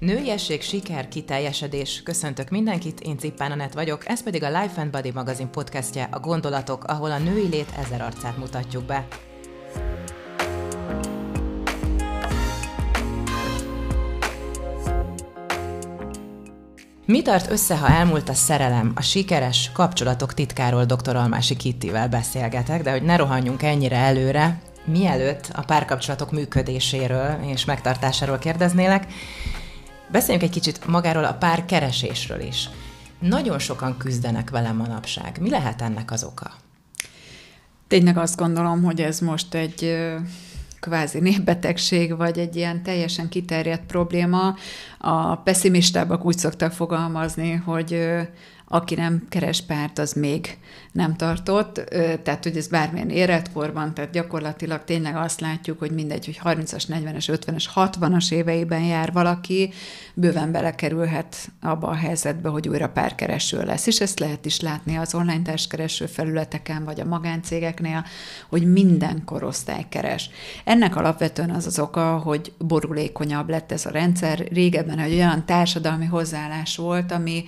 Nőiesség, siker, kiteljesedés. Köszöntök mindenkit, én Cippán Anett vagyok, ez pedig a Life and Body magazin podcastje, a Gondolatok, ahol a női lét ezer arcát mutatjuk be. Mi tart össze, ha elmúlt a szerelem, a sikeres kapcsolatok titkáról dr. Almási Kittivel beszélgetek, de hogy ne rohanjunk ennyire előre, mielőtt a párkapcsolatok működéséről és megtartásáról kérdeznélek, Beszéljünk egy kicsit magáról a pár keresésről is. Nagyon sokan küzdenek vele manapság. Mi lehet ennek az oka? Tényleg azt gondolom, hogy ez most egy kvázi népbetegség, vagy egy ilyen teljesen kiterjedt probléma. A pessimistábbak úgy szoktak fogalmazni, hogy aki nem keres párt, az még nem tartott, tehát hogy ez bármilyen életkorban, tehát gyakorlatilag tényleg azt látjuk, hogy mindegy, hogy 30-as, 40-es, 50-es, 60-as éveiben jár valaki, bőven belekerülhet abba a helyzetbe, hogy újra párkereső lesz. És ezt lehet is látni az online társkereső felületeken, vagy a magáncégeknél, hogy minden korosztály keres. Ennek alapvetően az az oka, hogy borulékonyabb lett ez a rendszer. Régebben egy olyan társadalmi hozzáállás volt, ami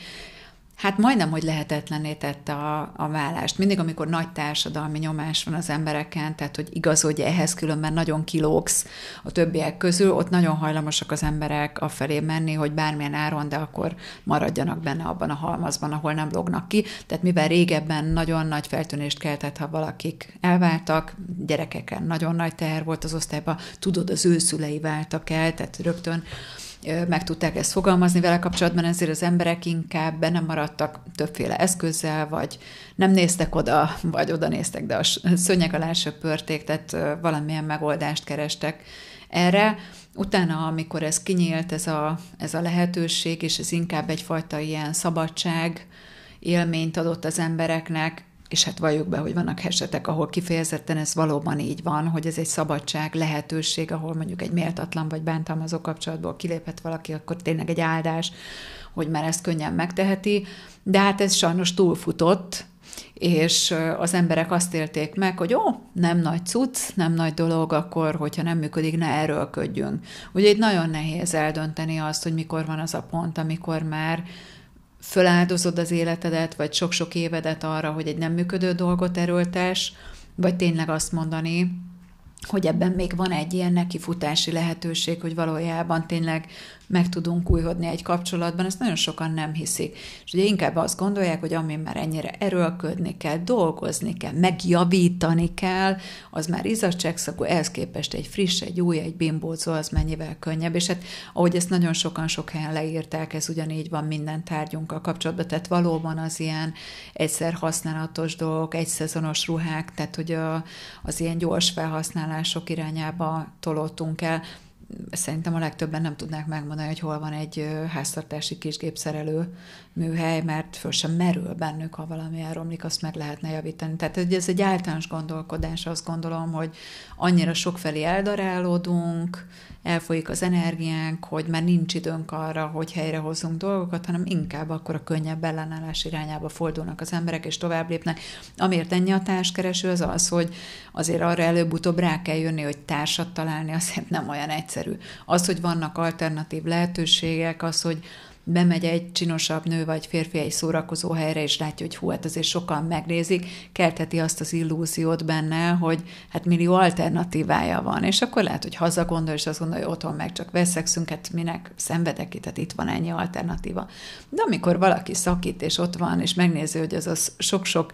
hát majdnem, hogy lehetetlené tette a, a vállást. Mindig, amikor nagy társadalmi nyomás van az embereken, tehát hogy igazodj ehhez, különben nagyon kilógsz a többiek közül, ott nagyon hajlamosak az emberek afelé menni, hogy bármilyen áron, de akkor maradjanak benne abban a halmazban, ahol nem lognak ki. Tehát mivel régebben nagyon nagy feltűnést keltett, ha valakik elváltak, gyerekeken nagyon nagy teher volt az osztályban, tudod, az ő szülei váltak el, tehát rögtön meg tudták ezt fogalmazni vele kapcsolatban, ezért az emberek inkább benne maradtak többféle eszközzel, vagy nem néztek oda, vagy oda néztek, de a szönyeg alá söpörték, tehát valamilyen megoldást kerestek erre. Utána, amikor ez kinyílt, ez a, ez a lehetőség, és ez inkább egyfajta ilyen szabadság élményt adott az embereknek, és hát valljuk be, hogy vannak esetek, ahol kifejezetten ez valóban így van, hogy ez egy szabadság, lehetőség, ahol mondjuk egy méltatlan vagy bántalmazó kapcsolatból kilépett valaki, akkor tényleg egy áldás, hogy már ezt könnyen megteheti, de hát ez sajnos túlfutott, és az emberek azt élték meg, hogy ó, nem nagy cucc, nem nagy dolog, akkor, hogyha nem működik, ne erőlködjünk. Ugye itt nagyon nehéz eldönteni azt, hogy mikor van az a pont, amikor már föláldozod az életedet, vagy sok-sok évedet arra, hogy egy nem működő dolgot erőltes, vagy tényleg azt mondani, hogy ebben még van egy ilyen nekifutási lehetőség, hogy valójában tényleg meg tudunk újhodni egy kapcsolatban, ezt nagyon sokan nem hiszik. És ugye inkább azt gondolják, hogy amin már ennyire erőlködni kell, dolgozni kell, megjavítani kell, az már izzadságszagú, ehhez képest egy friss, egy új, egy bimbózó, az mennyivel könnyebb. És hát ahogy ezt nagyon sokan sok helyen leírták, ez ugyanígy van minden tárgyunkkal kapcsolatban, tehát valóban az ilyen egyszer használatos dolgok, egy szezonos ruhák, tehát hogy a, az ilyen gyors felhasználások irányába tolódtunk el, szerintem a legtöbben nem tudnák megmondani, hogy hol van egy háztartási kisgépszerelő műhely, mert föl sem merül bennük, ha valami elromlik, azt meg lehetne javítani. Tehát ez egy általános gondolkodás, azt gondolom, hogy annyira sokfelé eldarálódunk, elfolyik az energiánk, hogy már nincs időnk arra, hogy helyrehozzunk dolgokat, hanem inkább akkor a könnyebb ellenállás irányába fordulnak az emberek, és tovább lépnek. Amiért ennyi a társkereső, az az, hogy azért arra előbb-utóbb rá kell jönni, hogy társat találni, azért nem olyan egyszerű. Az, hogy vannak alternatív lehetőségek, az, hogy bemegy egy csinosabb nő vagy férfi egy szórakozó helyre, és látja, hogy hú, hát azért sokan megnézik, kelteti azt az illúziót benne, hogy hát millió alternatívája van, és akkor lehet, hogy hazagondol, és azt gondolja, hogy otthon meg csak veszexünk, hát minek szenvedek itt, hát itt van ennyi alternatíva. De amikor valaki szakít, és ott van, és megnézi, hogy az a sok-sok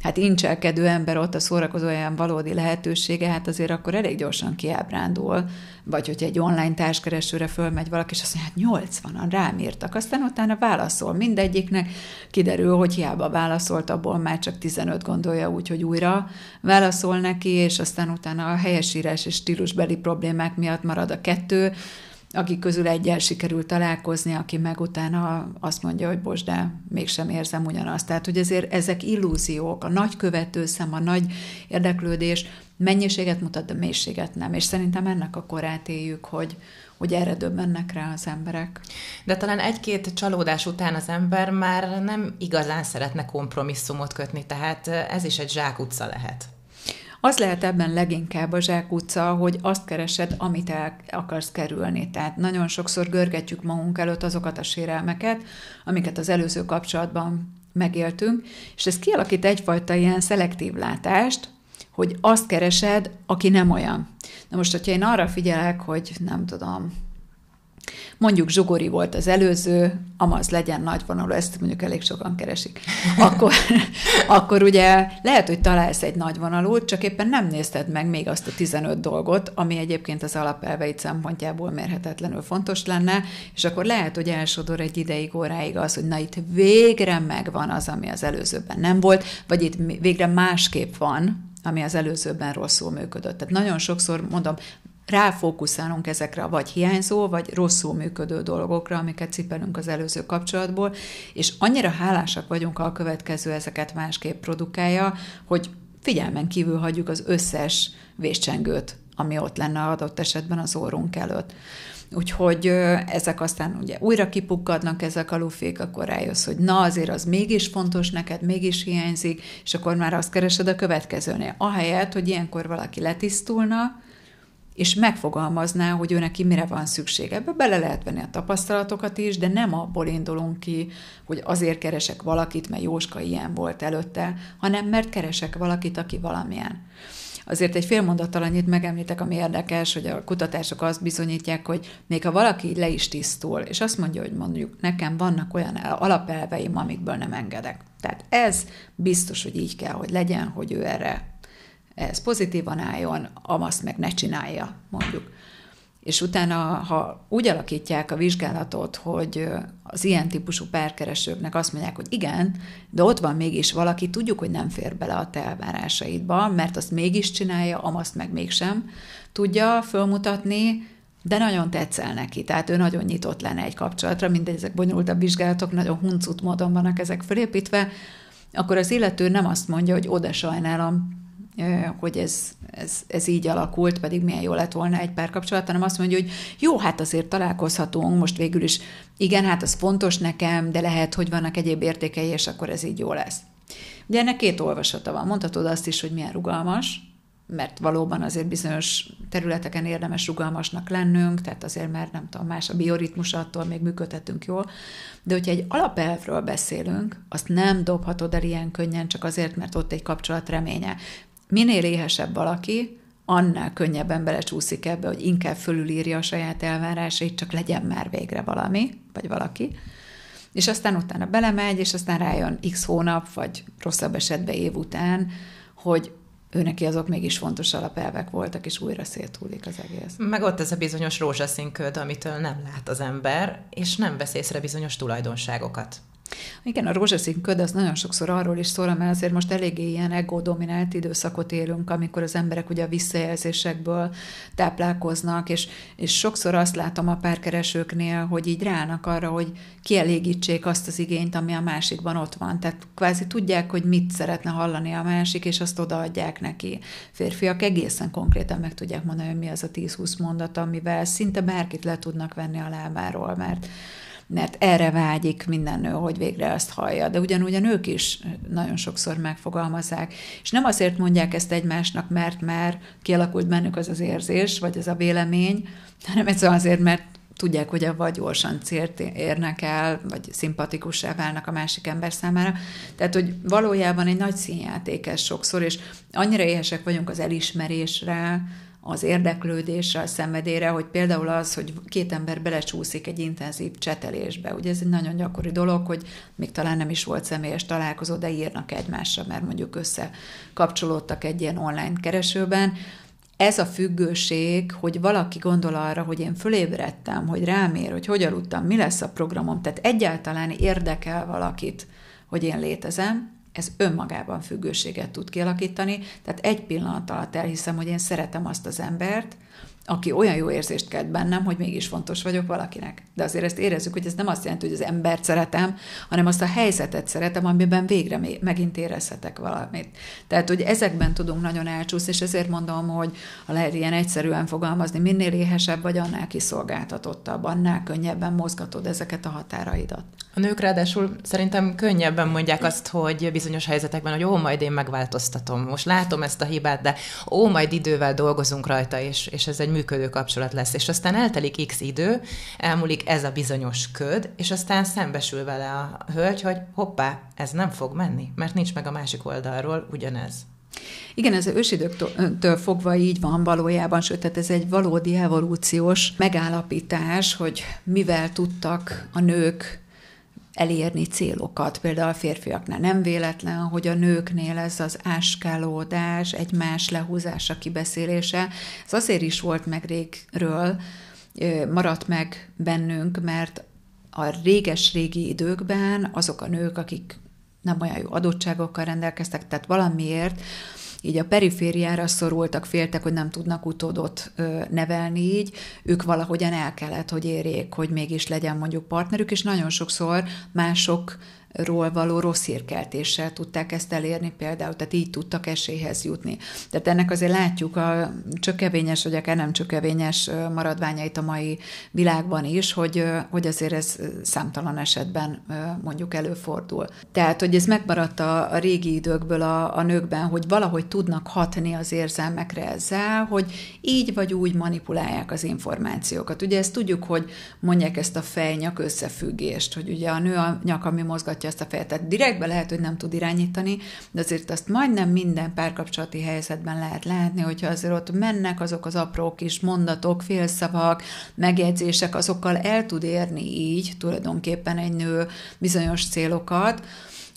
hát incselkedő ember ott a szórakozóján valódi lehetősége, hát azért akkor elég gyorsan kiábrándul, vagy hogy egy online társkeresőre fölmegy valaki, és azt mondja, hát 80-an rám írtak, aztán utána válaszol mindegyiknek, kiderül, hogy hiába válaszolt, abból már csak 15 gondolja úgy, hogy újra válaszol neki, és aztán utána a helyesírás és stílusbeli problémák miatt marad a kettő, akik közül egyel sikerült találkozni, aki meg utána azt mondja, hogy bocs, de mégsem érzem ugyanazt. Tehát, hogy ezért ezek illúziók, a nagy követőszem, a nagy érdeklődés mennyiséget mutat, de mélységet nem. És szerintem ennek a korát éljük, hogy, hogy erre döbbennek rá az emberek. De talán egy-két csalódás után az ember már nem igazán szeretne kompromisszumot kötni, tehát ez is egy zsákutca lehet. Az lehet ebben leginkább a zsákutca, hogy azt keresed, amit el akarsz kerülni. Tehát nagyon sokszor görgetjük magunk előtt azokat a sérelmeket, amiket az előző kapcsolatban megéltünk, és ez kialakít egyfajta ilyen szelektív látást, hogy azt keresed, aki nem olyan. Na most, hogyha én arra figyelek, hogy nem tudom, mondjuk zsugori volt az előző, amaz legyen nagyvonalú, ezt mondjuk elég sokan keresik, akkor, akkor ugye lehet, hogy találsz egy nagyvonalút, csak éppen nem nézted meg még azt a 15 dolgot, ami egyébként az alapelveit szempontjából mérhetetlenül fontos lenne, és akkor lehet, hogy elsodor egy ideig, óráig az, hogy na itt végre megvan az, ami az előzőben nem volt, vagy itt végre másképp van, ami az előzőben rosszul működött. Tehát nagyon sokszor mondom, ráfókuszálunk ezekre a vagy hiányzó, vagy rosszul működő dolgokra, amiket cipelünk az előző kapcsolatból, és annyira hálásak vagyunk, ha a következő ezeket másképp produkálja, hogy figyelmen kívül hagyjuk az összes véscsengőt, ami ott lenne adott esetben az órunk előtt. Úgyhogy ezek aztán ugye újra kipukkadnak ezek a lufék, akkor rájössz, hogy na azért az mégis fontos neked, mégis hiányzik, és akkor már azt keresed a következőnél. Ahelyett, hogy ilyenkor valaki letisztulna, és megfogalmazná, hogy ő neki mire van szüksége. Ebbe bele lehet venni a tapasztalatokat is, de nem abból indulunk ki, hogy azért keresek valakit, mert Jóska ilyen volt előtte, hanem mert keresek valakit, aki valamilyen. Azért egy fél mondattal annyit megemlítek, ami érdekes, hogy a kutatások azt bizonyítják, hogy még ha valaki le is tisztul, és azt mondja, hogy mondjuk nekem vannak olyan alapelveim, amikből nem engedek. Tehát ez biztos, hogy így kell, hogy legyen, hogy ő erre ez pozitívan álljon, amazt meg ne csinálja, mondjuk. És utána, ha úgy alakítják a vizsgálatot, hogy az ilyen típusú párkeresőknek azt mondják, hogy igen, de ott van mégis valaki, tudjuk, hogy nem fér bele a te elvárásaidba, mert azt mégis csinálja, amazt meg mégsem tudja fölmutatni, de nagyon tetszel neki, tehát ő nagyon nyitott lenne egy kapcsolatra, mindegy, ezek bonyolultabb vizsgálatok, nagyon huncut módon vannak ezek felépítve, akkor az illető nem azt mondja, hogy oda sajnálom, hogy ez, ez, ez így alakult, pedig milyen jó lett volna egy párkapcsolat, hanem azt mondja, hogy jó, hát azért találkozhatunk, most végül is igen, hát az fontos nekem, de lehet, hogy vannak egyéb értékei, és akkor ez így jó lesz. Ugye ennek két olvasata van. Mondhatod azt is, hogy milyen rugalmas, mert valóban azért bizonyos területeken érdemes rugalmasnak lennünk, tehát azért, mert nem tudom, más a bioritmus, attól még működhetünk jól. De hogyha egy alapelvről beszélünk, azt nem dobhatod el ilyen könnyen csak azért, mert ott egy kapcsolat reménye minél éhesebb valaki, annál könnyebben belecsúszik ebbe, hogy inkább fölülírja a saját elvárásait, csak legyen már végre valami, vagy valaki. És aztán utána belemegy, és aztán rájön x hónap, vagy rosszabb esetben év után, hogy ő neki azok mégis fontos alapelvek voltak, és újra széthullik az egész. Meg ott ez a bizonyos rózsaszínköd, amitől nem lát az ember, és nem vesz észre bizonyos tulajdonságokat. Igen, a rózsaszín köd az nagyon sokszor arról is szól, mert azért most eléggé ilyen ego-dominált időszakot élünk, amikor az emberek ugye a visszajelzésekből táplálkoznak, és, és sokszor azt látom a párkeresőknél, hogy így rának arra, hogy kielégítsék azt az igényt, ami a másikban ott van. Tehát kvázi tudják, hogy mit szeretne hallani a másik, és azt odaadják neki. Férfiak egészen konkrétan meg tudják mondani, hogy mi az a 10-20 mondat, amivel szinte bárkit le tudnak venni a lábáról, mert mert erre vágyik minden nő, hogy végre ezt hallja. De ugyanúgy a nők is nagyon sokszor megfogalmazzák. És nem azért mondják ezt egymásnak, mert már kialakult bennük az az érzés, vagy az a vélemény, hanem egyszerűen azért, mert tudják, hogy vagy gyorsan célt érnek el, vagy szimpatikussá válnak a másik ember számára. Tehát, hogy valójában egy nagy színjáték ez sokszor, és annyira éhesek vagyunk az elismerésre, az érdeklődésre, a szenvedére, hogy például az, hogy két ember belecsúszik egy intenzív csetelésbe. Ugye ez egy nagyon gyakori dolog, hogy még talán nem is volt személyes találkozó, de írnak egymásra, mert mondjuk összekapcsolódtak egy ilyen online keresőben. Ez a függőség, hogy valaki gondol arra, hogy én fölébredtem, hogy rám ér, hogy hogy aludtam, mi lesz a programom, tehát egyáltalán érdekel valakit, hogy én létezem, ez önmagában függőséget tud kialakítani, tehát egy pillanat alatt elhiszem, hogy én szeretem azt az embert, aki olyan jó érzést kelt bennem, hogy mégis fontos vagyok valakinek. De azért ezt érezzük, hogy ez nem azt jelenti, hogy az embert szeretem, hanem azt a helyzetet szeretem, amiben végre megint érezhetek valamit. Tehát, hogy ezekben tudunk nagyon elcsúszni, és ezért mondom, hogy ha lehet ilyen egyszerűen fogalmazni, minél éhesebb vagy, annál kiszolgáltatottabb, annál könnyebben mozgatod ezeket a határaidat. A nők ráadásul szerintem könnyebben mondják azt, hogy bizonyos helyzetekben, hogy ó, majd én megváltoztatom. Most látom ezt a hibát, de ó, majd idővel dolgozunk rajta, és, és ez egy működő kapcsolat lesz. És aztán eltelik x idő, elmúlik ez a bizonyos köd, és aztán szembesül vele a hölgy, hogy hoppá, ez nem fog menni, mert nincs meg a másik oldalról ugyanez. Igen, ez az ősidőktől fogva így van valójában, sőt, tehát ez egy valódi evolúciós megállapítás, hogy mivel tudtak a nők elérni célokat. Például a férfiaknál nem véletlen, hogy a nőknél ez az áskálódás, egymás lehúzása, kibeszélése, ez azért is volt meg régről, maradt meg bennünk, mert a réges-régi időkben azok a nők, akik nem olyan jó adottságokkal rendelkeztek, tehát valamiért így a perifériára szorultak, féltek, hogy nem tudnak utódot nevelni így, ők valahogyan el kellett, hogy érjék, hogy mégis legyen mondjuk partnerük, és nagyon sokszor mások ról való rossz hírkeltéssel tudták ezt elérni például, tehát így tudtak esélyhez jutni. Tehát ennek azért látjuk a csökevényes, vagy akár nem csökevényes maradványait a mai világban is, hogy, hogy azért ez számtalan esetben mondjuk előfordul. Tehát, hogy ez megmaradt a, a régi időkből a, a nőkben, hogy valahogy tudnak hatni az érzelmekre ezzel, hogy így vagy úgy manipulálják az információkat. Ugye ezt tudjuk, hogy mondják ezt a fejnyak összefüggést, hogy ugye a nő a nyak, ami mozgatja ezt a fejet. Tehát direktbe lehet, hogy nem tud irányítani, de azért azt majdnem minden párkapcsolati helyzetben lehet látni, hogyha azért ott mennek azok az apró kis mondatok, félszavak, megjegyzések, azokkal el tud érni így tulajdonképpen egy nő bizonyos célokat,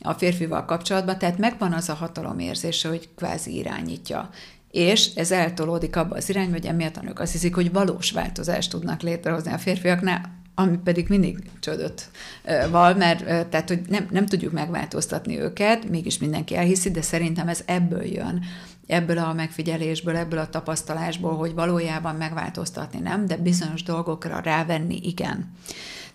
a férfival kapcsolatban, tehát megvan az a hatalomérzése, hogy kvázi irányítja. És ez eltolódik abba az irányba, hogy emiatt a nők azt hiszik, hogy valós változást tudnak létrehozni a férfiaknál, ami pedig mindig csődött val, mert tehát, hogy nem, nem tudjuk megváltoztatni őket, mégis mindenki elhiszi, de szerintem ez ebből jön, ebből a megfigyelésből, ebből a tapasztalásból, hogy valójában megváltoztatni nem, de bizonyos dolgokra rávenni igen.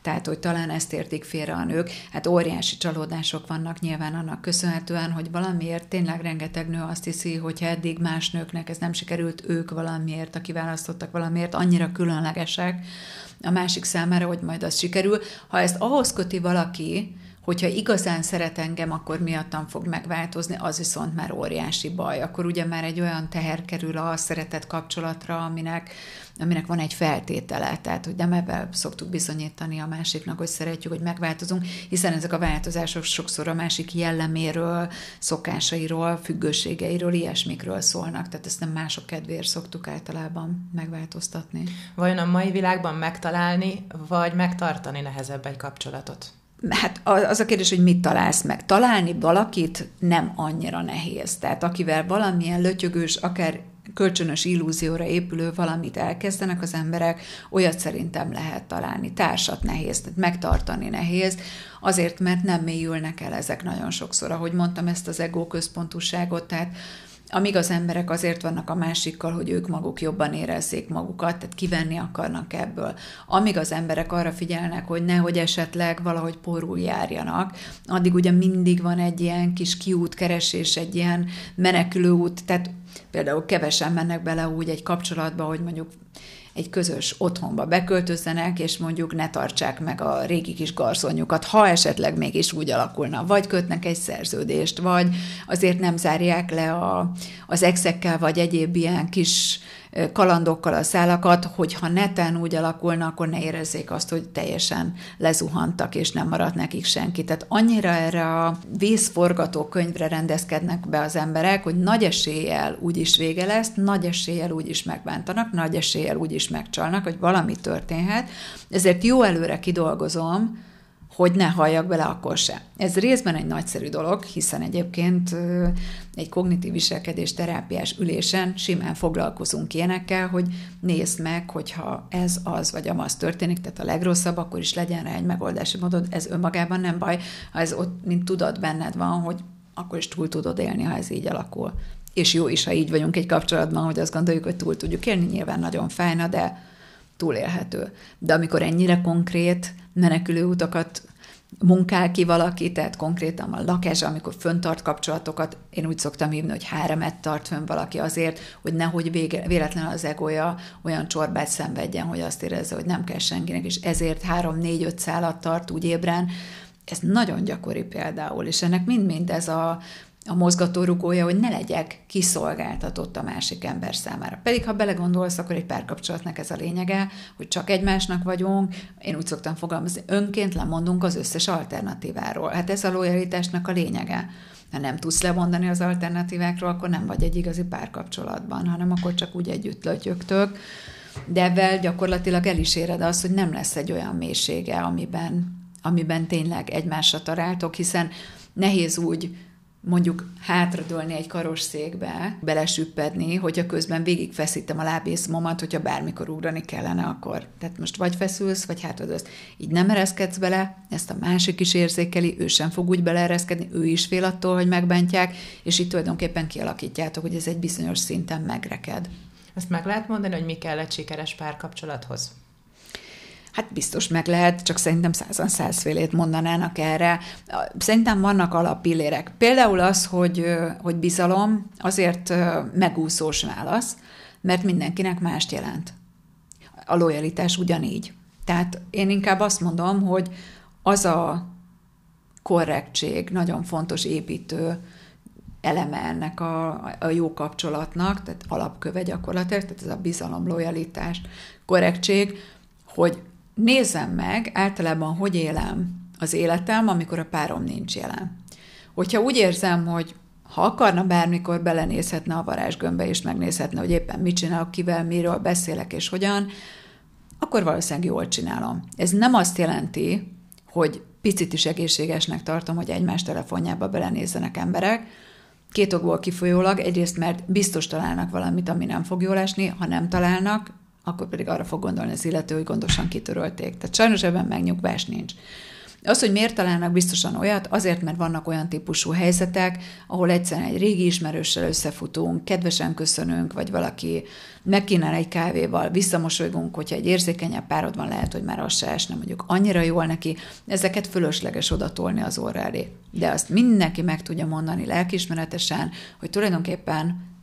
Tehát, hogy talán ezt értik félre a nők. Hát óriási csalódások vannak nyilván annak köszönhetően, hogy valamiért tényleg rengeteg nő azt hiszi, hogy eddig más nőknek ez nem sikerült, ők valamiért, aki választottak valamiért, annyira különlegesek, a másik számára, hogy majd az sikerül. Ha ezt ahhoz köti valaki, hogyha igazán szeret engem, akkor miattam fog megváltozni, az viszont már óriási baj. Akkor ugye már egy olyan teher kerül a szeretet kapcsolatra, aminek, aminek van egy feltétele, tehát hogy nem ebben szoktuk bizonyítani a másiknak, hogy szeretjük, hogy megváltozunk, hiszen ezek a változások sokszor a másik jelleméről, szokásairól, függőségeiről, ilyesmikről szólnak, tehát ezt nem mások kedvéért szoktuk általában megváltoztatni. Vajon a mai világban megtalálni, vagy megtartani nehezebb egy kapcsolatot? Hát az a kérdés, hogy mit találsz meg. Találni valakit nem annyira nehéz. Tehát akivel valamilyen lötyögős, akár kölcsönös illúzióra épülő valamit elkezdenek az emberek, olyat szerintem lehet találni. Társat nehéz, megtartani nehéz, azért, mert nem mélyülnek el ezek nagyon sokszor. Ahogy mondtam, ezt az ego központúságot, tehát amíg az emberek azért vannak a másikkal, hogy ők maguk jobban érezzék magukat, tehát kivenni akarnak ebből. Amíg az emberek arra figyelnek, hogy nehogy esetleg valahogy porul járjanak, addig ugye mindig van egy ilyen kis kiútkeresés, egy ilyen menekülő út, tehát például kevesen mennek bele úgy egy kapcsolatba, hogy mondjuk egy közös otthonba beköltözzenek, és mondjuk ne tartsák meg a régi kis garzonyukat, ha esetleg mégis úgy alakulna, vagy kötnek egy szerződést, vagy azért nem zárják le a, az exekkel, vagy egyéb ilyen kis kalandokkal a szálakat, hogyha neten úgy alakulna, akkor ne érezzék azt, hogy teljesen lezuhantak, és nem maradt nekik senki. Tehát annyira erre a vízforgatókönyvre rendezkednek be az emberek, hogy nagy eséllyel úgy is vége lesz, nagy eséllyel úgy is megbántanak, nagy eséllyel úgy is megcsalnak, hogy valami történhet. Ezért jó előre kidolgozom, hogy ne halljak bele akkor se. Ez részben egy nagyszerű dolog, hiszen egyébként egy kognitív viselkedés terápiás ülésen simán foglalkozunk ilyenekkel, hogy nézd meg, hogyha ez az vagy amaz történik, tehát a legrosszabb, akkor is legyen rá egy megoldási módod, ez önmagában nem baj, ha ez ott, mint tudod, benned van, hogy akkor is túl tudod élni, ha ez így alakul. és jó is, ha így vagyunk egy kapcsolatban, hogy azt gondoljuk, hogy túl tudjuk élni, nyilván nagyon fájna, de túlélhető. De amikor ennyire konkrét menekülő utakat munkál ki valaki, tehát konkrétan a lakás, amikor föntart kapcsolatokat, én úgy szoktam hívni, hogy háremet tart fönn valaki azért, hogy nehogy vége, véletlenül az egója olyan csorbát szenvedjen, hogy azt érezze, hogy nem kell senkinek, és ezért három-négy-öt szállat tart úgy ébren, ez nagyon gyakori például, és ennek mind-mind ez a a mozgatórugója, hogy ne legyek kiszolgáltatott a másik ember számára. Pedig, ha belegondolsz, akkor egy párkapcsolatnak ez a lényege, hogy csak egymásnak vagyunk, én úgy szoktam fogalmazni, önként lemondunk az összes alternatíváról. Hát ez a lojalitásnak a lényege. Ha nem tudsz lemondani az alternatívákról, akkor nem vagy egy igazi párkapcsolatban, hanem akkor csak úgy együtt lötyögtök. De ebben gyakorlatilag el is éred azt, hogy nem lesz egy olyan mélysége, amiben, amiben tényleg egymásra találtok, hiszen nehéz úgy mondjuk hátradőlni egy karosszékbe, belesüppedni, hogyha közben végigfeszítem a lábészmomat, hogyha bármikor ugrani kellene, akkor. Tehát most vagy feszülsz, vagy hátradőlsz. Így nem ereszkedsz bele, ezt a másik is érzékeli, ő sem fog úgy beleereszkedni, ő is fél attól, hogy megbántják, és itt tulajdonképpen kialakítjátok, hogy ez egy bizonyos szinten megreked. Ezt meg lehet mondani, hogy mi kell egy sikeres párkapcsolathoz? Hát biztos meg lehet, csak szerintem százan százfélét mondanának erre. Szerintem vannak alappillérek. Például az, hogy, hogy bizalom azért megúszós válasz, mert mindenkinek mást jelent. A lojalitás ugyanígy. Tehát én inkább azt mondom, hogy az a korrektség nagyon fontos építő eleme ennek a, a jó kapcsolatnak, tehát alapköve gyakorlatilag, tehát ez a bizalom, lojalitás, korrektség, hogy nézzem meg általában, hogy élem az életem, amikor a párom nincs jelen. Hogyha úgy érzem, hogy ha akarna, bármikor belenézhetne a varázsgömbbe, és megnézhetne, hogy éppen mit csinálok, kivel, miről beszélek, és hogyan, akkor valószínűleg jól csinálom. Ez nem azt jelenti, hogy picit is egészségesnek tartom, hogy egymás telefonjába belenézzenek emberek. Két okból kifolyólag, egyrészt mert biztos találnak valamit, ami nem fog jól esni, ha nem találnak, akkor pedig arra fog gondolni az illető, hogy gondosan kitörölték. Tehát sajnos ebben megnyugvás nincs. Az, hogy miért találnak biztosan olyat, azért, mert vannak olyan típusú helyzetek, ahol egyszerűen egy régi ismerőssel összefutunk, kedvesen köszönünk, vagy valaki megkínál egy kávéval, visszamosolygunk, hogyha egy érzékenyebb párod van, lehet, hogy már az se esne mondjuk annyira jól neki, ezeket fölösleges odatolni az orra elé. De azt mindenki meg tudja mondani lelkismeretesen, hogy tulajdonképpen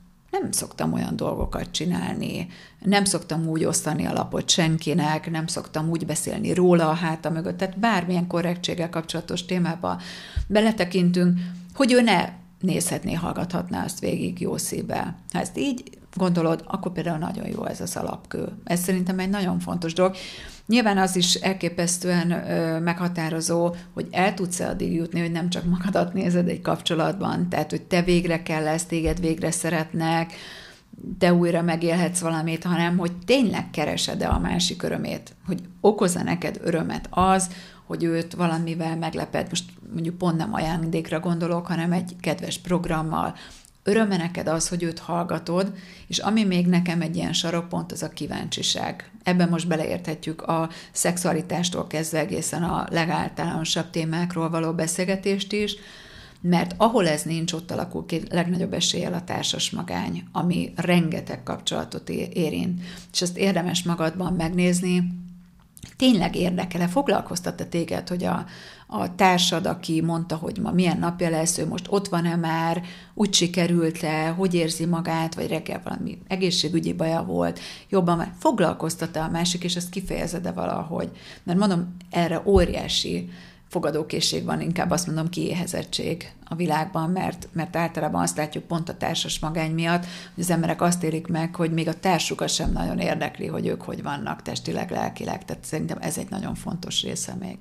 nem szoktam olyan dolgokat csinálni, nem szoktam úgy osztani a lapot senkinek, nem szoktam úgy beszélni róla a háta mögött, tehát bármilyen korrektséggel kapcsolatos témába beletekintünk, hogy ő ne nézhetné, hallgathatná azt végig jó szívvel. Ha ezt így gondolod, akkor például nagyon jó ez az alapkő. Ez szerintem egy nagyon fontos dolog. Nyilván az is elképesztően ö, meghatározó, hogy el tudsz-e addig jutni, hogy nem csak magadat nézed egy kapcsolatban, tehát hogy te végre kell lesz, téged végre szeretnek, te újra megélhetsz valamit, hanem hogy tényleg keresed-e a másik örömét, hogy okozza neked örömet az, hogy őt valamivel megleped, most mondjuk pont nem ajándékra gondolok, hanem egy kedves programmal, öröme neked az, hogy őt hallgatod, és ami még nekem egy ilyen sarokpont, az a kíváncsiság. Ebben most beleérthetjük a szexualitástól kezdve egészen a legáltalánosabb témákról való beszélgetést is, mert ahol ez nincs, ott alakul ki legnagyobb eséllyel a társas magány, ami rengeteg kapcsolatot érint. És ezt érdemes magadban megnézni, tényleg érdekel-e, foglalkoztat-e téged, hogy a, a társad, aki mondta, hogy ma milyen napja lesz, ő most ott van-e már, úgy sikerült-e, hogy érzi magát, vagy reggel valami egészségügyi baja volt, jobban már foglalkoztat-e a másik, és ezt kifejezed-e valahogy. Mert mondom, erre óriási fogadókészség van, inkább azt mondom kiéhezettség a világban, mert, mert általában azt látjuk pont a társas magány miatt, hogy az emberek azt élik meg, hogy még a társukat sem nagyon érdekli, hogy ők hogy vannak testileg, lelkileg. Tehát szerintem ez egy nagyon fontos része még.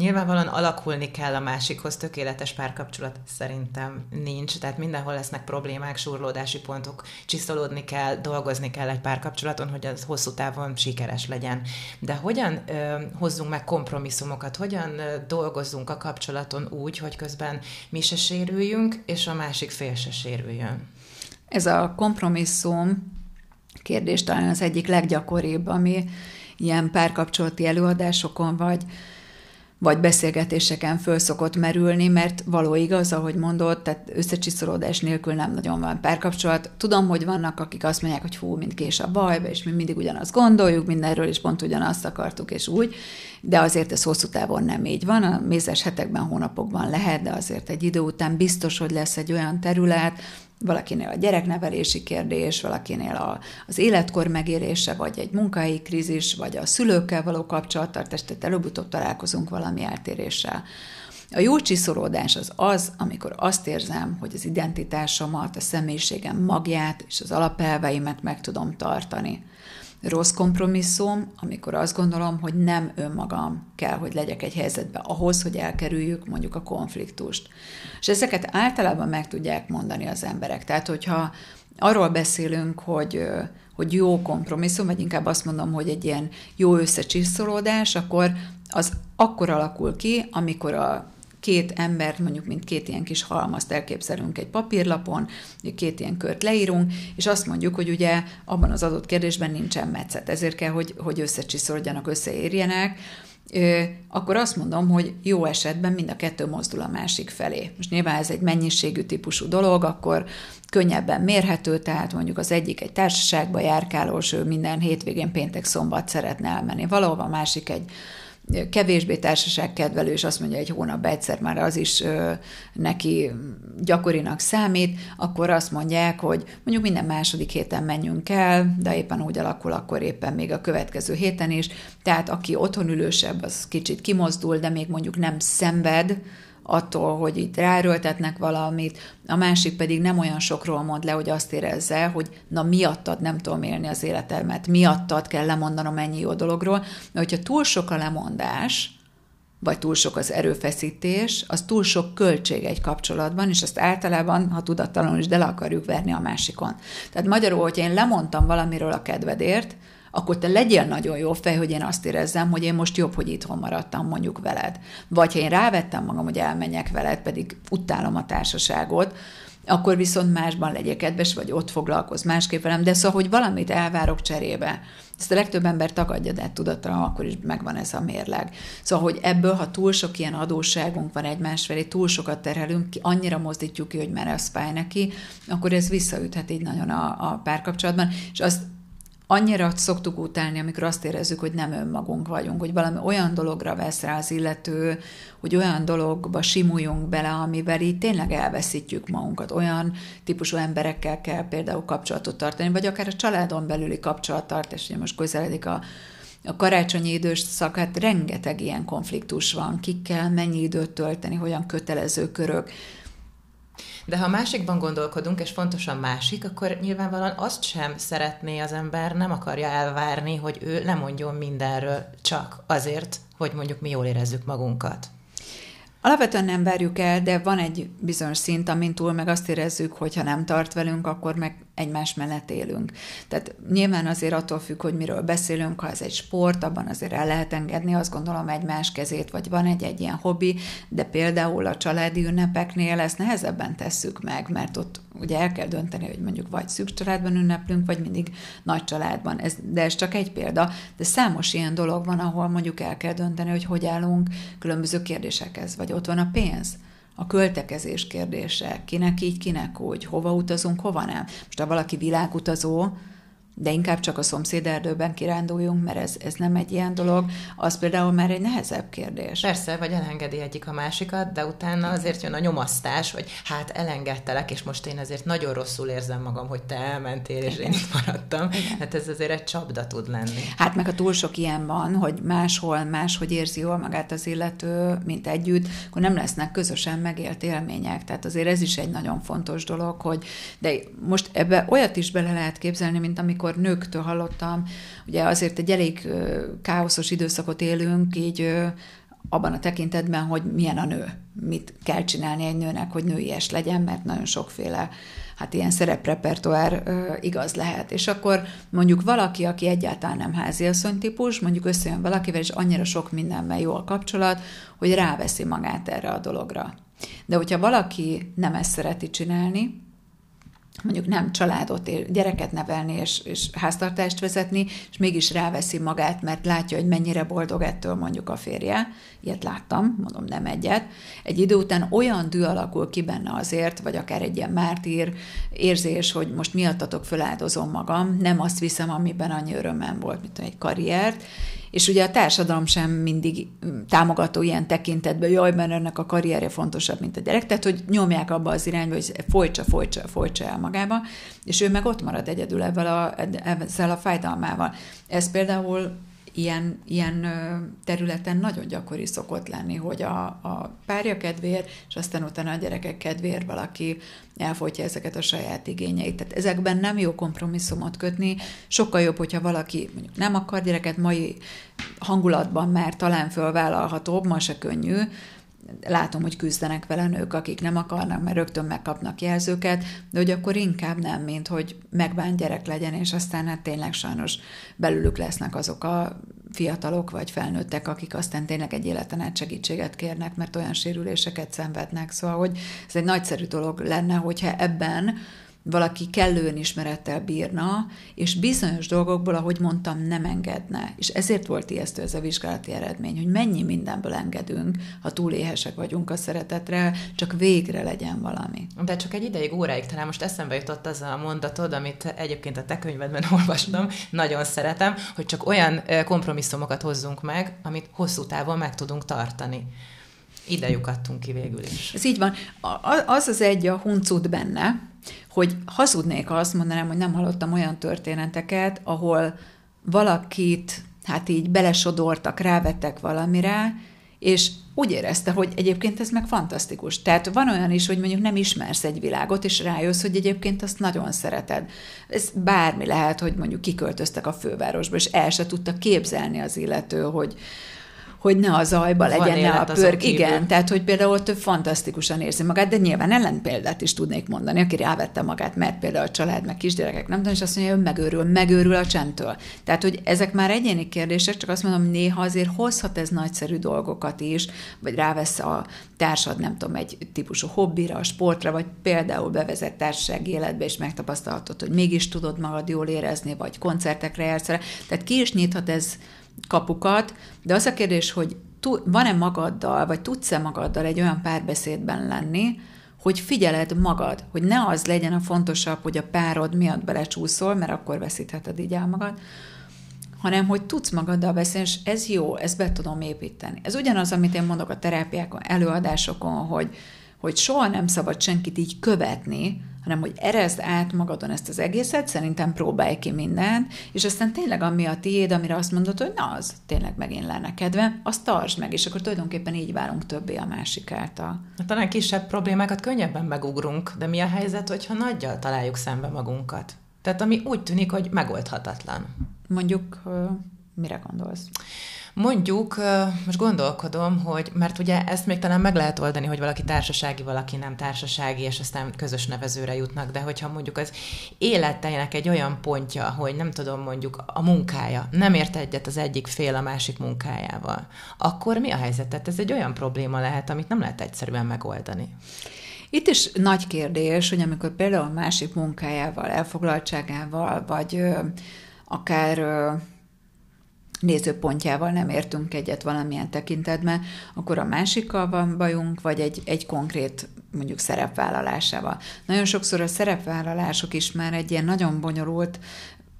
Nyilvánvalóan alakulni kell a másikhoz, tökéletes párkapcsolat szerintem nincs, tehát mindenhol lesznek problémák, surlódási pontok, csiszolódni kell, dolgozni kell egy párkapcsolaton, hogy az hosszú távon sikeres legyen. De hogyan ö, hozzunk meg kompromisszumokat, hogyan ö, dolgozzunk a kapcsolaton úgy, hogy közben mi se sérüljünk, és a másik fél se sérüljön? Ez a kompromisszum kérdés talán az egyik leggyakoribb, ami ilyen párkapcsolati előadásokon vagy vagy beszélgetéseken föl szokott merülni, mert való igaz, ahogy mondod, tehát összecsiszolódás nélkül nem nagyon van párkapcsolat. Tudom, hogy vannak, akik azt mondják, hogy hú, mint kés a bajba, és mi mindig ugyanazt gondoljuk, mindenről is pont ugyanazt akartuk, és úgy, de azért ez hosszú távon nem így van. A mézes hetekben, hónapokban lehet, de azért egy idő után biztos, hogy lesz egy olyan terület, valakinél a gyereknevelési kérdés, valakinél a, az életkor megérése, vagy egy munkai krízis, vagy a szülőkkel való kapcsolattartás, tehát előbb-utóbb találkozunk valami eltéréssel. A jó csiszolódás az az, amikor azt érzem, hogy az identitásomat, a személyiségem magját és az alapelveimet meg tudom tartani rossz kompromisszum, amikor azt gondolom, hogy nem önmagam kell, hogy legyek egy helyzetben ahhoz, hogy elkerüljük mondjuk a konfliktust. És ezeket általában meg tudják mondani az emberek. Tehát, hogyha arról beszélünk, hogy, hogy jó kompromisszum, vagy inkább azt mondom, hogy egy ilyen jó összecsiszolódás, akkor az akkor alakul ki, amikor a két embert, mondjuk mint két ilyen kis halmazt elképzelünk egy papírlapon, két ilyen kört leírunk, és azt mondjuk, hogy ugye abban az adott kérdésben nincsen metszet, ezért kell, hogy, hogy összecsiszolódjanak, összeérjenek, akkor azt mondom, hogy jó esetben mind a kettő mozdul a másik felé. Most nyilván ez egy mennyiségű típusú dolog, akkor könnyebben mérhető, tehát mondjuk az egyik egy társaságba járkálós, ő minden hétvégén péntek-szombat szeretne elmenni valahova, másik egy kevésbé társaságkedvelő, és azt mondja, egy hónap egyszer már az is neki gyakorinak számít, akkor azt mondják, hogy mondjuk minden második héten menjünk el, de éppen úgy alakul, akkor éppen még a következő héten is. Tehát aki otthon ülősebb, az kicsit kimozdul, de még mondjuk nem szenved, attól, hogy itt ráerőltetnek valamit, a másik pedig nem olyan sokról mond le, hogy azt érezze, hogy na miattad nem tudom élni az életemet, miattad kell lemondanom ennyi jó dologról, mert hogyha túl sok a lemondás, vagy túl sok az erőfeszítés, az túl sok költség egy kapcsolatban, és azt általában, ha tudattalanul is, de le akarjuk verni a másikon. Tehát magyarul, hogyha én lemondtam valamiről a kedvedért, akkor te legyél nagyon jó fej, hogy én azt érezzem, hogy én most jobb, hogy itthon maradtam mondjuk veled. Vagy ha én rávettem magam, hogy elmenjek veled, pedig utálom a társaságot, akkor viszont másban legyél kedves, vagy ott foglalkozz másképp velem, de szóval, hogy valamit elvárok cserébe. Ezt a legtöbb ember tagadja, de tudatra akkor is megvan ez a mérleg. Szóval, hogy ebből, ha túl sok ilyen adósságunk van egymás felé, túl sokat terhelünk, ki, annyira mozdítjuk ki, hogy már az fáj neki, akkor ez visszaüthet így nagyon a, a párkapcsolatban, és azt annyira szoktuk utálni, amikor azt érezzük, hogy nem önmagunk vagyunk, hogy valami olyan dologra vesz rá az illető, hogy olyan dologba simuljunk bele, amivel így tényleg elveszítjük magunkat. Olyan típusú emberekkel kell például kapcsolatot tartani, vagy akár a családon belüli kapcsolattartás, ugye most közeledik a a karácsonyi időszak, hát rengeteg ilyen konfliktus van, kikkel mennyi időt tölteni, hogyan kötelező körök, de ha másikban gondolkodunk, és fontosan másik, akkor nyilvánvalóan azt sem szeretné az ember, nem akarja elvárni, hogy ő lemondjon mindenről csak azért, hogy mondjuk mi jól érezzük magunkat. Alapvetően nem várjuk el, de van egy bizonyos szint, amint túl meg azt érezzük, hogy ha nem tart velünk, akkor meg egymás mellett élünk. Tehát nyilván azért attól függ, hogy miről beszélünk, ha ez egy sport, abban azért el lehet engedni, azt gondolom egymás kezét, vagy van egy-egy ilyen hobbi, de például a családi ünnepeknél ezt nehezebben tesszük meg, mert ott ugye el kell dönteni, hogy mondjuk vagy szűk családban ünneplünk, vagy mindig nagy családban. Ez, de ez csak egy példa, de számos ilyen dolog van, ahol mondjuk el kell dönteni, hogy hogy állunk. Különböző kérdésekhez, vagy ott van a pénz. A költekezés kérdése, kinek így, kinek úgy, hova utazunk, hova nem. Most ha valaki világutazó, de inkább csak a szomszéderdőben kiránduljunk, mert ez, ez nem egy ilyen dolog, az például már egy nehezebb kérdés. Persze, vagy elengedi egyik a másikat, de utána azért jön a nyomasztás, hogy hát elengedtelek, és most én azért nagyon rosszul érzem magam, hogy te elmentél, és én itt maradtam. Hát ez azért egy csapda tud lenni. Hát meg a túl sok ilyen van, hogy máshol, máshogy érzi jól magát az illető, mint együtt, akkor nem lesznek közösen megélt élmények. Tehát azért ez is egy nagyon fontos dolog, hogy de most ebbe olyat is bele lehet képzelni, mint amikor amikor nőktől hallottam, ugye azért egy elég káoszos időszakot élünk, így abban a tekintetben, hogy milyen a nő, mit kell csinálni egy nőnek, hogy nőies legyen, mert nagyon sokféle hát ilyen szereprepertoár igaz lehet. És akkor mondjuk valaki, aki egyáltalán nem háziasszony típus, mondjuk összejön valakivel, és annyira sok mindenben jó a kapcsolat, hogy ráveszi magát erre a dologra. De hogyha valaki nem ezt szereti csinálni, mondjuk nem családot, gyereket nevelni és, és háztartást vezetni, és mégis ráveszi magát, mert látja, hogy mennyire boldog ettől mondjuk a férje. Ilyet láttam, mondom nem egyet. Egy idő után olyan dű alakul ki benne azért, vagy akár egy ilyen mártír érzés, hogy most miattatok föláldozom magam, nem azt viszem, amiben annyi örömem volt, mint egy karriert, és ugye a társadalom sem mindig mm, támogató ilyen tekintetben, jaj, mert ennek a karrierje fontosabb, mint a gyerek, tehát hogy nyomják abba az irányba, hogy folytsa, folytsa, folytsa el magába, és ő meg ott marad egyedül ezzel a, ezzel a fájdalmával. Ez például ilyen, ilyen területen nagyon gyakori szokott lenni, hogy a, a párja kedvéért, és aztán utána a gyerekek kedvéért valaki elfolytja ezeket a saját igényeit. Tehát ezekben nem jó kompromisszumot kötni, sokkal jobb, hogyha valaki mondjuk nem akar gyereket, mai hangulatban már talán fölvállalhatóbb, ma se könnyű, látom, hogy küzdenek vele nők, akik nem akarnak, mert rögtön megkapnak jelzőket, de hogy akkor inkább nem, mint hogy megbánt gyerek legyen, és aztán hát tényleg sajnos belülük lesznek azok a fiatalok vagy felnőttek, akik aztán tényleg egy életen át segítséget kérnek, mert olyan sérüléseket szenvednek. Szóval, hogy ez egy nagyszerű dolog lenne, hogyha ebben valaki kellően ismerettel bírna, és bizonyos dolgokból, ahogy mondtam, nem engedne. És ezért volt ijesztő ez a vizsgálati eredmény, hogy mennyi mindenből engedünk, ha túléhesek vagyunk a szeretetre, csak végre legyen valami. De csak egy ideig, óráig talán most eszembe jutott az a mondatod, amit egyébként a te könyvedben olvastam, nagyon szeretem, hogy csak olyan kompromisszumokat hozzunk meg, amit hosszú távon meg tudunk tartani ide lyukadtunk ki végül is. Ez így van. Az az egy a huncut benne, hogy hazudnék, azt mondanám, hogy nem hallottam olyan történeteket, ahol valakit hát így belesodortak, rávettek valamire, és úgy érezte, hogy egyébként ez meg fantasztikus. Tehát van olyan is, hogy mondjuk nem ismersz egy világot, és rájössz, hogy egyébként azt nagyon szereted. Ez bármi lehet, hogy mondjuk kiköltöztek a fővárosba, és el se tudta képzelni az illető, hogy, hogy ne a zajba Van legyen, ne a pörg. Igen, tehát hogy például ott fantasztikusan érzi magát, de nyilván ellenpéldát is tudnék mondani, aki rávette magát, mert például a család, meg kisgyerekek nem tudom, és azt mondja, hogy megőrül, megőrül a csendtől. Tehát, hogy ezek már egyéni kérdések, csak azt mondom, néha azért hozhat ez nagyszerű dolgokat is, vagy rávesz a társad, nem tudom, egy típusú hobbira, a sportra, vagy például bevezet társasági életbe, és megtapasztalhatod, hogy mégis tudod magad jól érezni, vagy koncertekre jársz Tehát ki is nyithat ez kapukat, de az a kérdés, hogy van-e magaddal, vagy tudsz-e magaddal egy olyan párbeszédben lenni, hogy figyeled magad, hogy ne az legyen a fontosabb, hogy a párod miatt belecsúszol, mert akkor veszítheted így el magad, hanem hogy tudsz magaddal beszélni, és ez jó, ezt be tudom építeni. Ez ugyanaz, amit én mondok a terápiákon, előadásokon, hogy, hogy soha nem szabad senkit így követni, hanem hogy erezd át magadon ezt az egészet, szerintem próbálj ki mindent, és aztán tényleg ami a tiéd, amire azt mondod, hogy na, az tényleg megint lenne kedve, azt tartsd meg, és akkor tulajdonképpen így válunk többé a másik által. Na, talán kisebb problémákat könnyebben megugrunk, de mi a helyzet, hogyha nagyjal találjuk szembe magunkat? Tehát ami úgy tűnik, hogy megoldhatatlan. Mondjuk, mire gondolsz? Mondjuk, most gondolkodom, hogy, mert ugye ezt még talán meg lehet oldani, hogy valaki társasági, valaki nem társasági, és aztán közös nevezőre jutnak, de hogyha mondjuk az életeinek egy olyan pontja, hogy nem tudom, mondjuk a munkája, nem ért egyet az egyik fél a másik munkájával, akkor mi a helyzet? Tehát ez egy olyan probléma lehet, amit nem lehet egyszerűen megoldani. Itt is nagy kérdés, hogy amikor például a másik munkájával, elfoglaltságával, vagy ö, akár ö, nézőpontjával nem értünk egyet valamilyen tekintetben, akkor a másikkal van bajunk, vagy egy, egy konkrét mondjuk szerepvállalásával. Nagyon sokszor a szerepvállalások is már egy ilyen nagyon bonyolult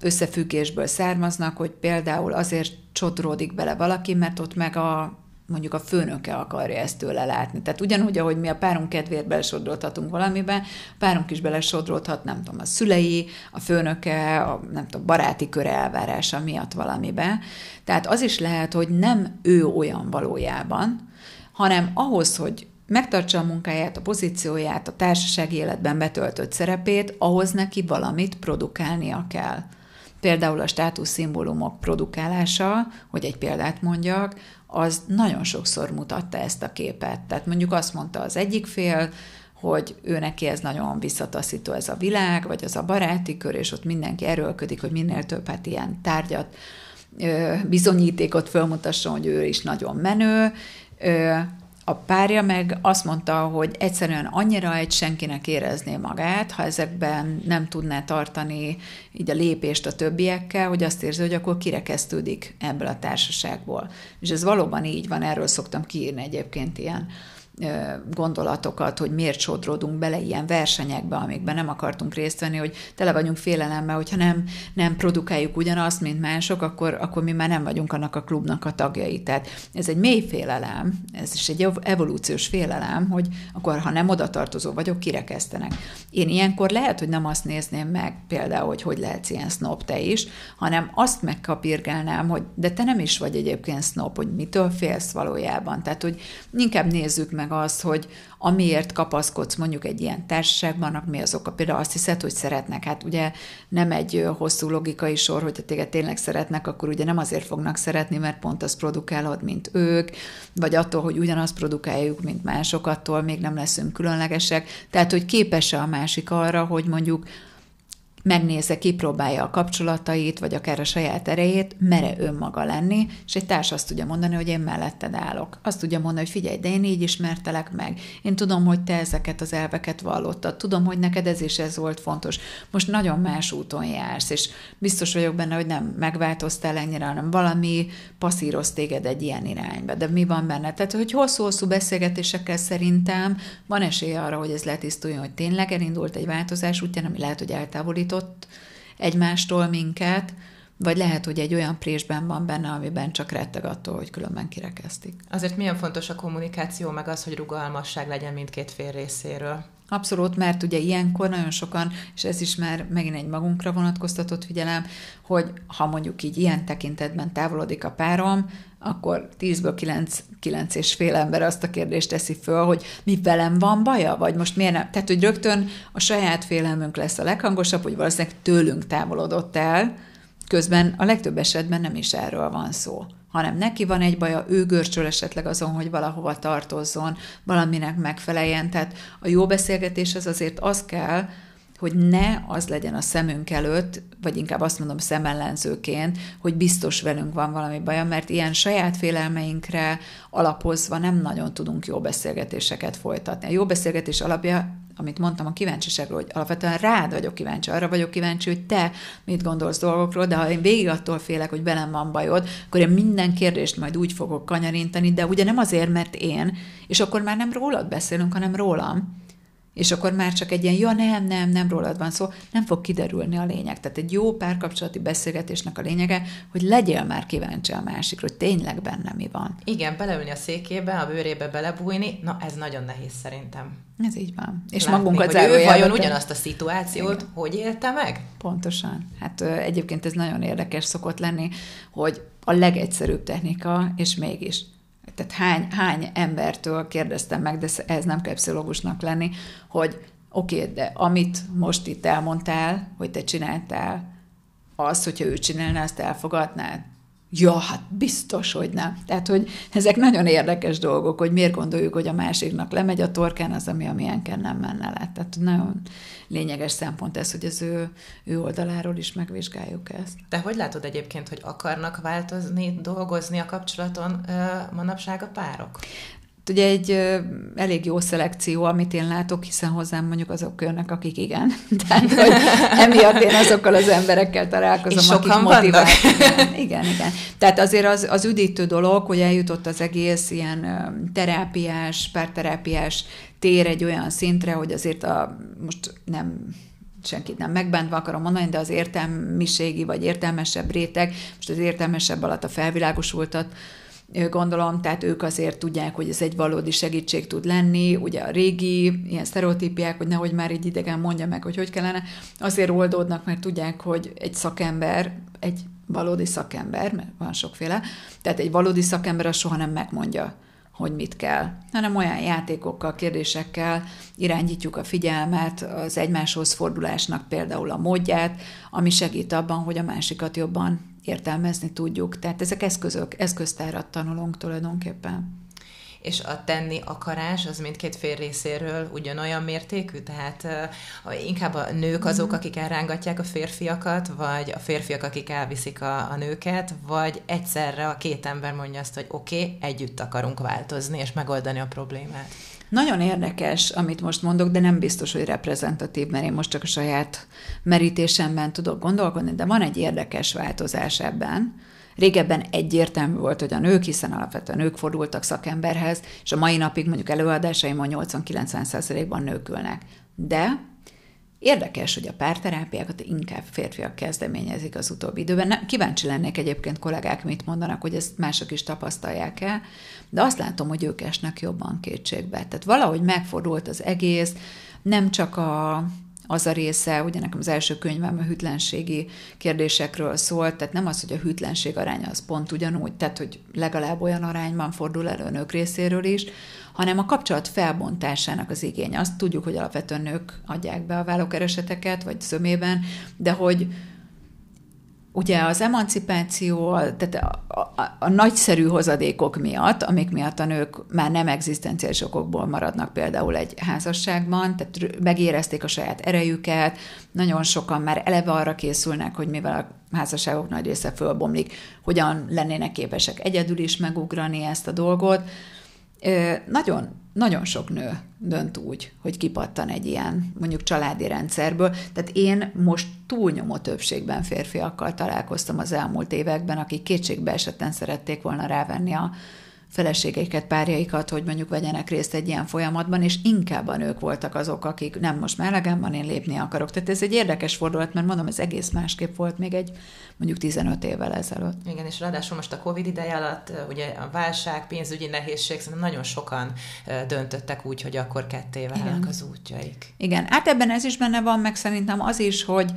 összefüggésből származnak, hogy például azért csodródik bele valaki, mert ott meg a mondjuk a főnöke akarja ezt tőle látni. Tehát ugyanúgy, ahogy mi a párunk kedvéért belesodródhatunk valamiben, a párunk is belesodródhat, nem tudom, a szülei, a főnöke, a nem tudom, baráti köre elvárása miatt valamibe. Tehát az is lehet, hogy nem ő olyan valójában, hanem ahhoz, hogy megtartsa a munkáját, a pozícióját, a társasági életben betöltött szerepét, ahhoz neki valamit produkálnia kell. Például a státuszszimbólumok produkálása, hogy egy példát mondjak, az nagyon sokszor mutatta ezt a képet. Tehát mondjuk azt mondta az egyik fél, hogy ő neki ez nagyon visszataszító ez a világ, vagy az a baráti kör, és ott mindenki erőlködik, hogy minél több hát ilyen tárgyat, bizonyítékot fölmutasson, hogy ő is nagyon menő. A párja meg azt mondta, hogy egyszerűen annyira egy senkinek érezné magát, ha ezekben nem tudná tartani így a lépést a többiekkel, hogy azt érzi, hogy akkor kirekesztődik ebből a társaságból. És ez valóban így van, erről szoktam kiírni egyébként ilyen gondolatokat, hogy miért sodródunk bele ilyen versenyekbe, amikben nem akartunk részt venni, hogy tele vagyunk félelemmel, hogyha nem, nem produkáljuk ugyanazt, mint mások, akkor, akkor mi már nem vagyunk annak a klubnak a tagjai. Tehát ez egy mély félelem, ez is egy evolúciós félelem, hogy akkor, ha nem oda tartozó vagyok, kirekesztenek. Én ilyenkor lehet, hogy nem azt nézném meg például, hogy hogy lehetsz ilyen snob te is, hanem azt megkapirgálnám, hogy de te nem is vagy egyébként snob, hogy mitől félsz valójában. Tehát, hogy inkább nézzük meg azt, hogy amiért kapaszkodsz mondjuk egy ilyen társaságban, mi az oka? Például azt hiszed, hogy szeretnek. Hát ugye nem egy hosszú logikai sor, hogyha téged tényleg szeretnek, akkor ugye nem azért fognak szeretni, mert pont azt produkálod, mint ők, vagy attól, hogy ugyanazt produkáljuk, mint mások, attól még nem leszünk különlegesek. Tehát, hogy képes-e a másik arra, hogy mondjuk megnézze, kipróbálja a kapcsolatait, vagy akár a saját erejét, mere önmaga lenni, és egy társ azt tudja mondani, hogy én melletted állok. Azt tudja mondani, hogy figyelj, de én így ismertelek meg. Én tudom, hogy te ezeket az elveket vallottad. Tudom, hogy neked ez is ez volt fontos. Most nagyon más úton jársz, és biztos vagyok benne, hogy nem megváltoztál ennyire, hanem valami passzíroz téged egy ilyen irányba. De mi van benne? Tehát, hogy hosszú-hosszú beszélgetésekkel szerintem van esély arra, hogy ez letisztuljon, hogy tényleg elindult egy változás útján, ami lehet, hogy eltávolít eltávolított egymástól minket, vagy lehet, hogy egy olyan présben van benne, amiben csak retteg attól, hogy különben kirekeztik. Azért milyen fontos a kommunikáció, meg az, hogy rugalmasság legyen mindkét fél részéről. Abszolút, mert ugye ilyenkor nagyon sokan, és ez is már megint egy magunkra vonatkoztatott figyelem, hogy ha mondjuk így ilyen tekintetben távolodik a párom, akkor 10-ből 9, 9 és fél ember azt a kérdést teszi föl, hogy mi velem van baja, vagy most miért nem? Tehát, hogy rögtön a saját félelmünk lesz a leghangosabb, hogy valószínűleg tőlünk távolodott el, közben a legtöbb esetben nem is erről van szó hanem neki van egy baja, ő görcsöl esetleg azon, hogy valahova tartozzon, valaminek megfeleljen. Tehát a jó beszélgetés az azért az kell, hogy ne az legyen a szemünk előtt, vagy inkább azt mondom szemellenzőként, hogy biztos velünk van valami baja, mert ilyen saját félelmeinkre alapozva nem nagyon tudunk jó beszélgetéseket folytatni. A jó beszélgetés alapja amit mondtam a kíváncsiságról, hogy alapvetően rád vagyok kíváncsi, arra vagyok kíváncsi, hogy te mit gondolsz dolgokról, de ha én végig attól félek, hogy velem van bajod, akkor én minden kérdést majd úgy fogok kanyarintani, de ugye nem azért, mert én, és akkor már nem rólad beszélünk, hanem rólam. És akkor már csak egy ilyen, ja nem, nem, nem rólad van szó, nem fog kiderülni a lényeg. Tehát egy jó párkapcsolati beszélgetésnek a lényege, hogy legyél már kíváncsi a másikról, hogy tényleg benne mi van. Igen, beleülni a székébe, a bőrébe belebújni, na ez nagyon nehéz szerintem. Ez így van. És Látni, magunkat hogy ő vajon ugyanazt a szituációt Igen. hogy élte meg? Pontosan. Hát egyébként ez nagyon érdekes szokott lenni, hogy a legegyszerűbb technika, és mégis tehát hány, hány embertől kérdeztem meg, de ez nem kell pszichológusnak lenni, hogy oké, okay, de amit most itt elmondtál, hogy te csináltál, az, hogyha ő csinálná, azt elfogadnád? Ja, hát biztos, hogy nem. Tehát, hogy ezek nagyon érdekes dolgok, hogy miért gondoljuk, hogy a másiknak lemegy a torkán az, ami a miénken nem menne le. Tehát nagyon lényeges szempont ez, hogy az ő, ő oldaláról is megvizsgáljuk ezt. De hogy látod egyébként, hogy akarnak változni, dolgozni a kapcsolaton manapság a párok? Ugye egy ö, elég jó szelekció, amit én látok, hiszen hozzám mondjuk azok jönnek, akik igen. Tehát, hogy emiatt én azokkal az emberekkel találkozom, És akik motiválnak. Igen, igen, igen. Tehát azért az, az üdítő dolog, hogy eljutott az egész ilyen terápiás, párterápiás tér egy olyan szintre, hogy azért a, most nem senkit nem megbántva akarom mondani, de az értelmiségi vagy értelmesebb réteg, most az értelmesebb alatt a felvilágosultat, gondolom, tehát ők azért tudják, hogy ez egy valódi segítség tud lenni, ugye a régi ilyen sztereotípiák, hogy nehogy már egy idegen mondja meg, hogy hogy kellene, azért oldódnak, mert tudják, hogy egy szakember, egy valódi szakember, mert van sokféle, tehát egy valódi szakember az soha nem megmondja, hogy mit kell, hanem olyan játékokkal, kérdésekkel irányítjuk a figyelmet, az egymáshoz fordulásnak például a módját, ami segít abban, hogy a másikat jobban értelmezni tudjuk. Tehát ezek eszközök, eszköztárat tanulunk tulajdonképpen. és a tenni akarás az mindkét fél részéről ugyanolyan mértékű, tehát uh, inkább a nők azok, mhm. akik elrángatják a férfiakat, vagy a férfiak, akik elviszik a, a nőket, vagy egyszerre a két ember mondja azt, hogy oké, okay, együtt akarunk változni és megoldani a problémát. Nagyon érdekes, amit most mondok, de nem biztos, hogy reprezentatív, mert én most csak a saját merítésemben tudok gondolkodni, de van egy érdekes változás ebben. Régebben egyértelmű volt, hogy a nők, hiszen alapvetően nők fordultak szakemberhez, és a mai napig mondjuk előadásaimon 80-90%-ban nők ülnek. De Érdekes, hogy a párterápiákat inkább férfiak kezdeményezik az utóbbi időben. Nem, kíváncsi lennék egyébként kollégák mit mondanak, hogy ezt mások is tapasztalják el, de azt látom, hogy ők esnek jobban kétségbe. Tehát valahogy megfordult az egész, nem csak a, az a része, ugye nekem az első könyvem a hűtlenségi kérdésekről szólt, tehát nem az, hogy a hűtlenség aránya az pont ugyanúgy, tehát hogy legalább olyan arányban fordul elő nők részéről is, hanem a kapcsolat felbontásának az igény. Azt tudjuk, hogy alapvetően nők adják be a vállókereseteket, vagy zömében, de hogy ugye az emancipáció, tehát a, a, a nagyszerű hozadékok miatt, amik miatt a nők már nem egzisztenciális okokból maradnak például egy házasságban, tehát megérezték a saját erejüket, nagyon sokan már eleve arra készülnek, hogy mivel a házasságok nagy része fölbomlik, hogyan lennének képesek egyedül is megugrani ezt a dolgot, nagyon, nagyon sok nő dönt úgy, hogy kipattan egy ilyen mondjuk családi rendszerből. Tehát én most túlnyomó többségben férfiakkal találkoztam az elmúlt években, akik kétségbe esetten szerették volna rávenni a feleségeiket, párjaikat, hogy mondjuk vegyenek részt egy ilyen folyamatban, és inkább a nők voltak azok, akik nem most már van, én lépni akarok. Tehát ez egy érdekes fordulat, mert mondom, ez egész másképp volt még egy mondjuk 15 évvel ezelőtt. Igen, és ráadásul most a Covid ideje alatt ugye a válság, pénzügyi nehézség, szerintem nagyon sokan döntöttek úgy, hogy akkor ketté válnak az útjaik. Igen, hát ebben ez is benne van, meg szerintem az is, hogy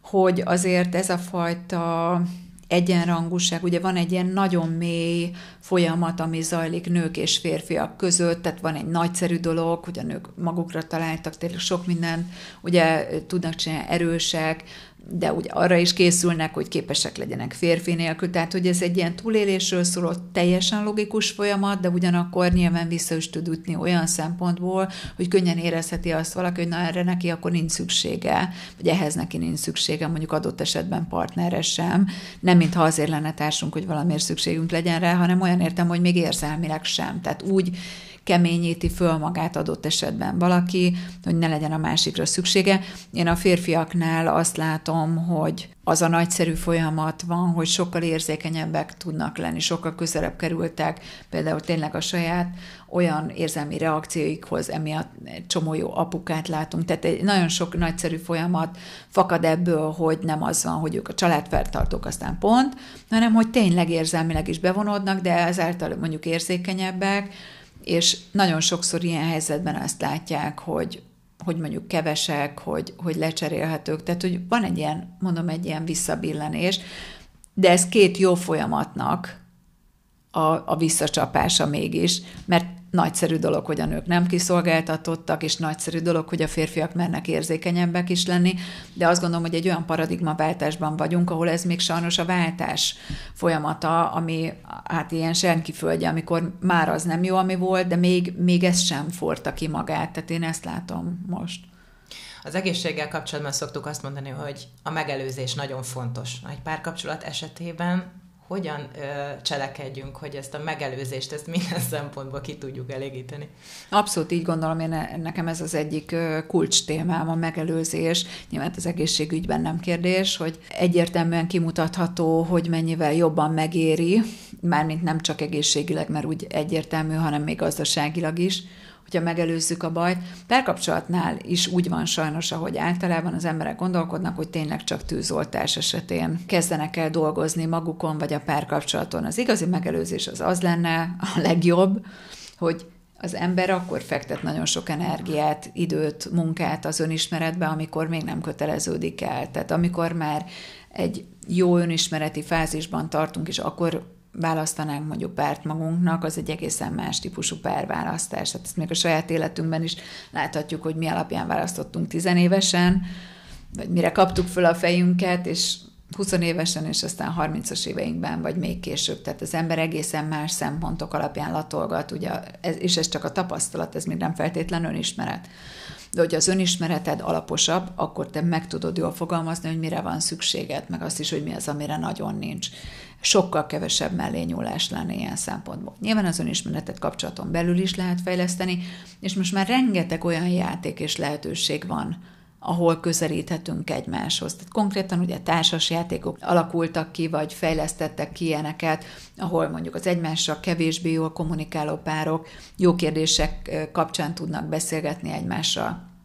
hogy azért ez a fajta egyenrangúság, ugye van egy ilyen nagyon mély folyamat, ami zajlik nők és férfiak között, tehát van egy nagyszerű dolog, hogy a nők magukra találtak, tényleg sok minden, ugye tudnak csinálni erősek, de ugye arra is készülnek, hogy képesek legyenek férfi nélkül, tehát hogy ez egy ilyen túlélésről szóló teljesen logikus folyamat, de ugyanakkor nyilván vissza is tud ütni olyan szempontból, hogy könnyen érezheti azt valaki, hogy na erre neki akkor nincs szüksége, vagy ehhez neki nincs szüksége, mondjuk adott esetben partnerre sem, nem mintha azért lenne társunk, hogy valamiért szükségünk legyen rá, hanem olyan értem, hogy még érzelmileg sem. Tehát úgy keményíti föl magát adott esetben valaki, hogy ne legyen a másikra szüksége. Én a férfiaknál azt látom, hogy az a nagyszerű folyamat van, hogy sokkal érzékenyebbek tudnak lenni, sokkal közelebb kerültek például tényleg a saját olyan érzelmi reakcióikhoz, emiatt csomó jó apukát látunk. Tehát egy nagyon sok nagyszerű folyamat fakad ebből, hogy nem az van, hogy ők a családfertartók aztán pont, hanem hogy tényleg érzelmileg is bevonódnak, de ezáltal mondjuk érzékenyebbek, és nagyon sokszor ilyen helyzetben azt látják, hogy, hogy mondjuk kevesek, hogy, hogy lecserélhetők, tehát hogy van egy ilyen, mondom, egy ilyen visszabillenés, de ez két jó folyamatnak a, a visszacsapása mégis, mert nagyszerű dolog, hogy a nők nem kiszolgáltatottak, és nagyszerű dolog, hogy a férfiak mernek érzékenyebbek is lenni, de azt gondolom, hogy egy olyan paradigmaváltásban vagyunk, ahol ez még sajnos a váltás folyamata, ami hát ilyen senki földje, amikor már az nem jó, ami volt, de még, még ez sem forta ki magát, tehát én ezt látom most. Az egészséggel kapcsolatban szoktuk azt mondani, hogy a megelőzés nagyon fontos. Egy párkapcsolat esetében hogyan ö, cselekedjünk, hogy ezt a megelőzést, ezt minden szempontból ki tudjuk elégíteni? Abszolút így gondolom, én nekem ez az egyik kulcs témám, a megelőzés. Nyilván az egészségügyben nem kérdés, hogy egyértelműen kimutatható, hogy mennyivel jobban megéri, mármint nem csak egészségileg, mert úgy egyértelmű, hanem még gazdaságilag is, hogyha megelőzzük a bajt. Párkapcsolatnál is úgy van sajnos, ahogy általában az emberek gondolkodnak, hogy tényleg csak tűzoltás esetén kezdenek el dolgozni magukon vagy a párkapcsolaton. Az igazi megelőzés az az lenne a legjobb, hogy az ember akkor fektet nagyon sok energiát, időt, munkát az önismeretbe, amikor még nem köteleződik el. Tehát amikor már egy jó önismereti fázisban tartunk, és akkor választanánk mondjuk párt magunknak, az egy egészen más típusú párválasztás. Tehát ezt még a saját életünkben is láthatjuk, hogy mi alapján választottunk tizenévesen, vagy mire kaptuk föl a fejünket, és 20 évesen, és aztán 30-as éveinkben, vagy még később. Tehát az ember egészen más szempontok alapján latolgat, ugye, ez, és ez csak a tapasztalat, ez még nem feltétlen önismeret. De hogy az önismereted alaposabb, akkor te meg tudod jól fogalmazni, hogy mire van szükséged, meg azt is, hogy mi az, amire nagyon nincs. Sokkal kevesebb mellényúlás lenne ilyen szempontból. Nyilván az önismeretet kapcsolaton belül is lehet fejleszteni, és most már rengeteg olyan játék és lehetőség van, ahol közelíthetünk egymáshoz. Tehát konkrétan ugye társas játékok alakultak ki, vagy fejlesztettek ki ilyeneket, ahol mondjuk az egymással kevésbé jól kommunikáló párok jó kérdések kapcsán tudnak beszélgetni egymással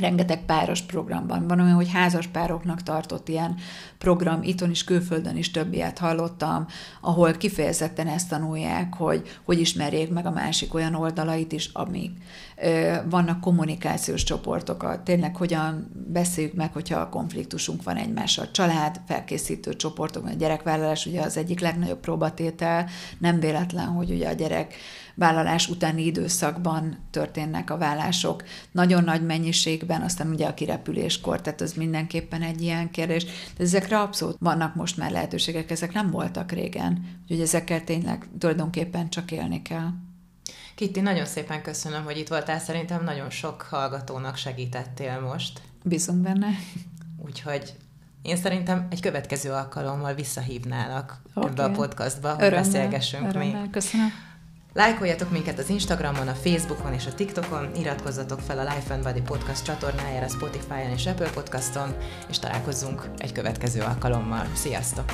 rengeteg páros programban. Van olyan, hogy házas pároknak tartott ilyen program, itthon is, külföldön is több ilyet hallottam, ahol kifejezetten ezt tanulják, hogy hogy ismerjék meg a másik olyan oldalait is, amik vannak kommunikációs csoportok, tényleg hogyan beszéljük meg, hogyha a konfliktusunk van egymással. Család, felkészítő csoportok, a gyerekvállalás ugye az egyik legnagyobb próbatétel, nem véletlen, hogy ugye a gyerek vállalás utáni időszakban történnek a vállások nagyon nagy mennyiségben, aztán ugye a kirepüléskor, tehát ez mindenképpen egy ilyen kérdés. De ezekre abszolút vannak most már lehetőségek, ezek nem voltak régen, úgyhogy ezekkel tényleg tulajdonképpen csak élni kell. Kitti, nagyon szépen köszönöm, hogy itt voltál. Szerintem nagyon sok hallgatónak segítettél most. Bízunk benne. Úgyhogy én szerintem egy következő alkalommal visszahívnálak okay. ebbe a podcastba, hogy örömmel, beszélgessünk örömmel, még. Köszönöm. Lájkoljatok minket az Instagramon, a Facebookon és a TikTokon, iratkozzatok fel a Life and Body Podcast csatornájára Spotify-on és Apple Podcaston, és találkozzunk egy következő alkalommal. Sziasztok!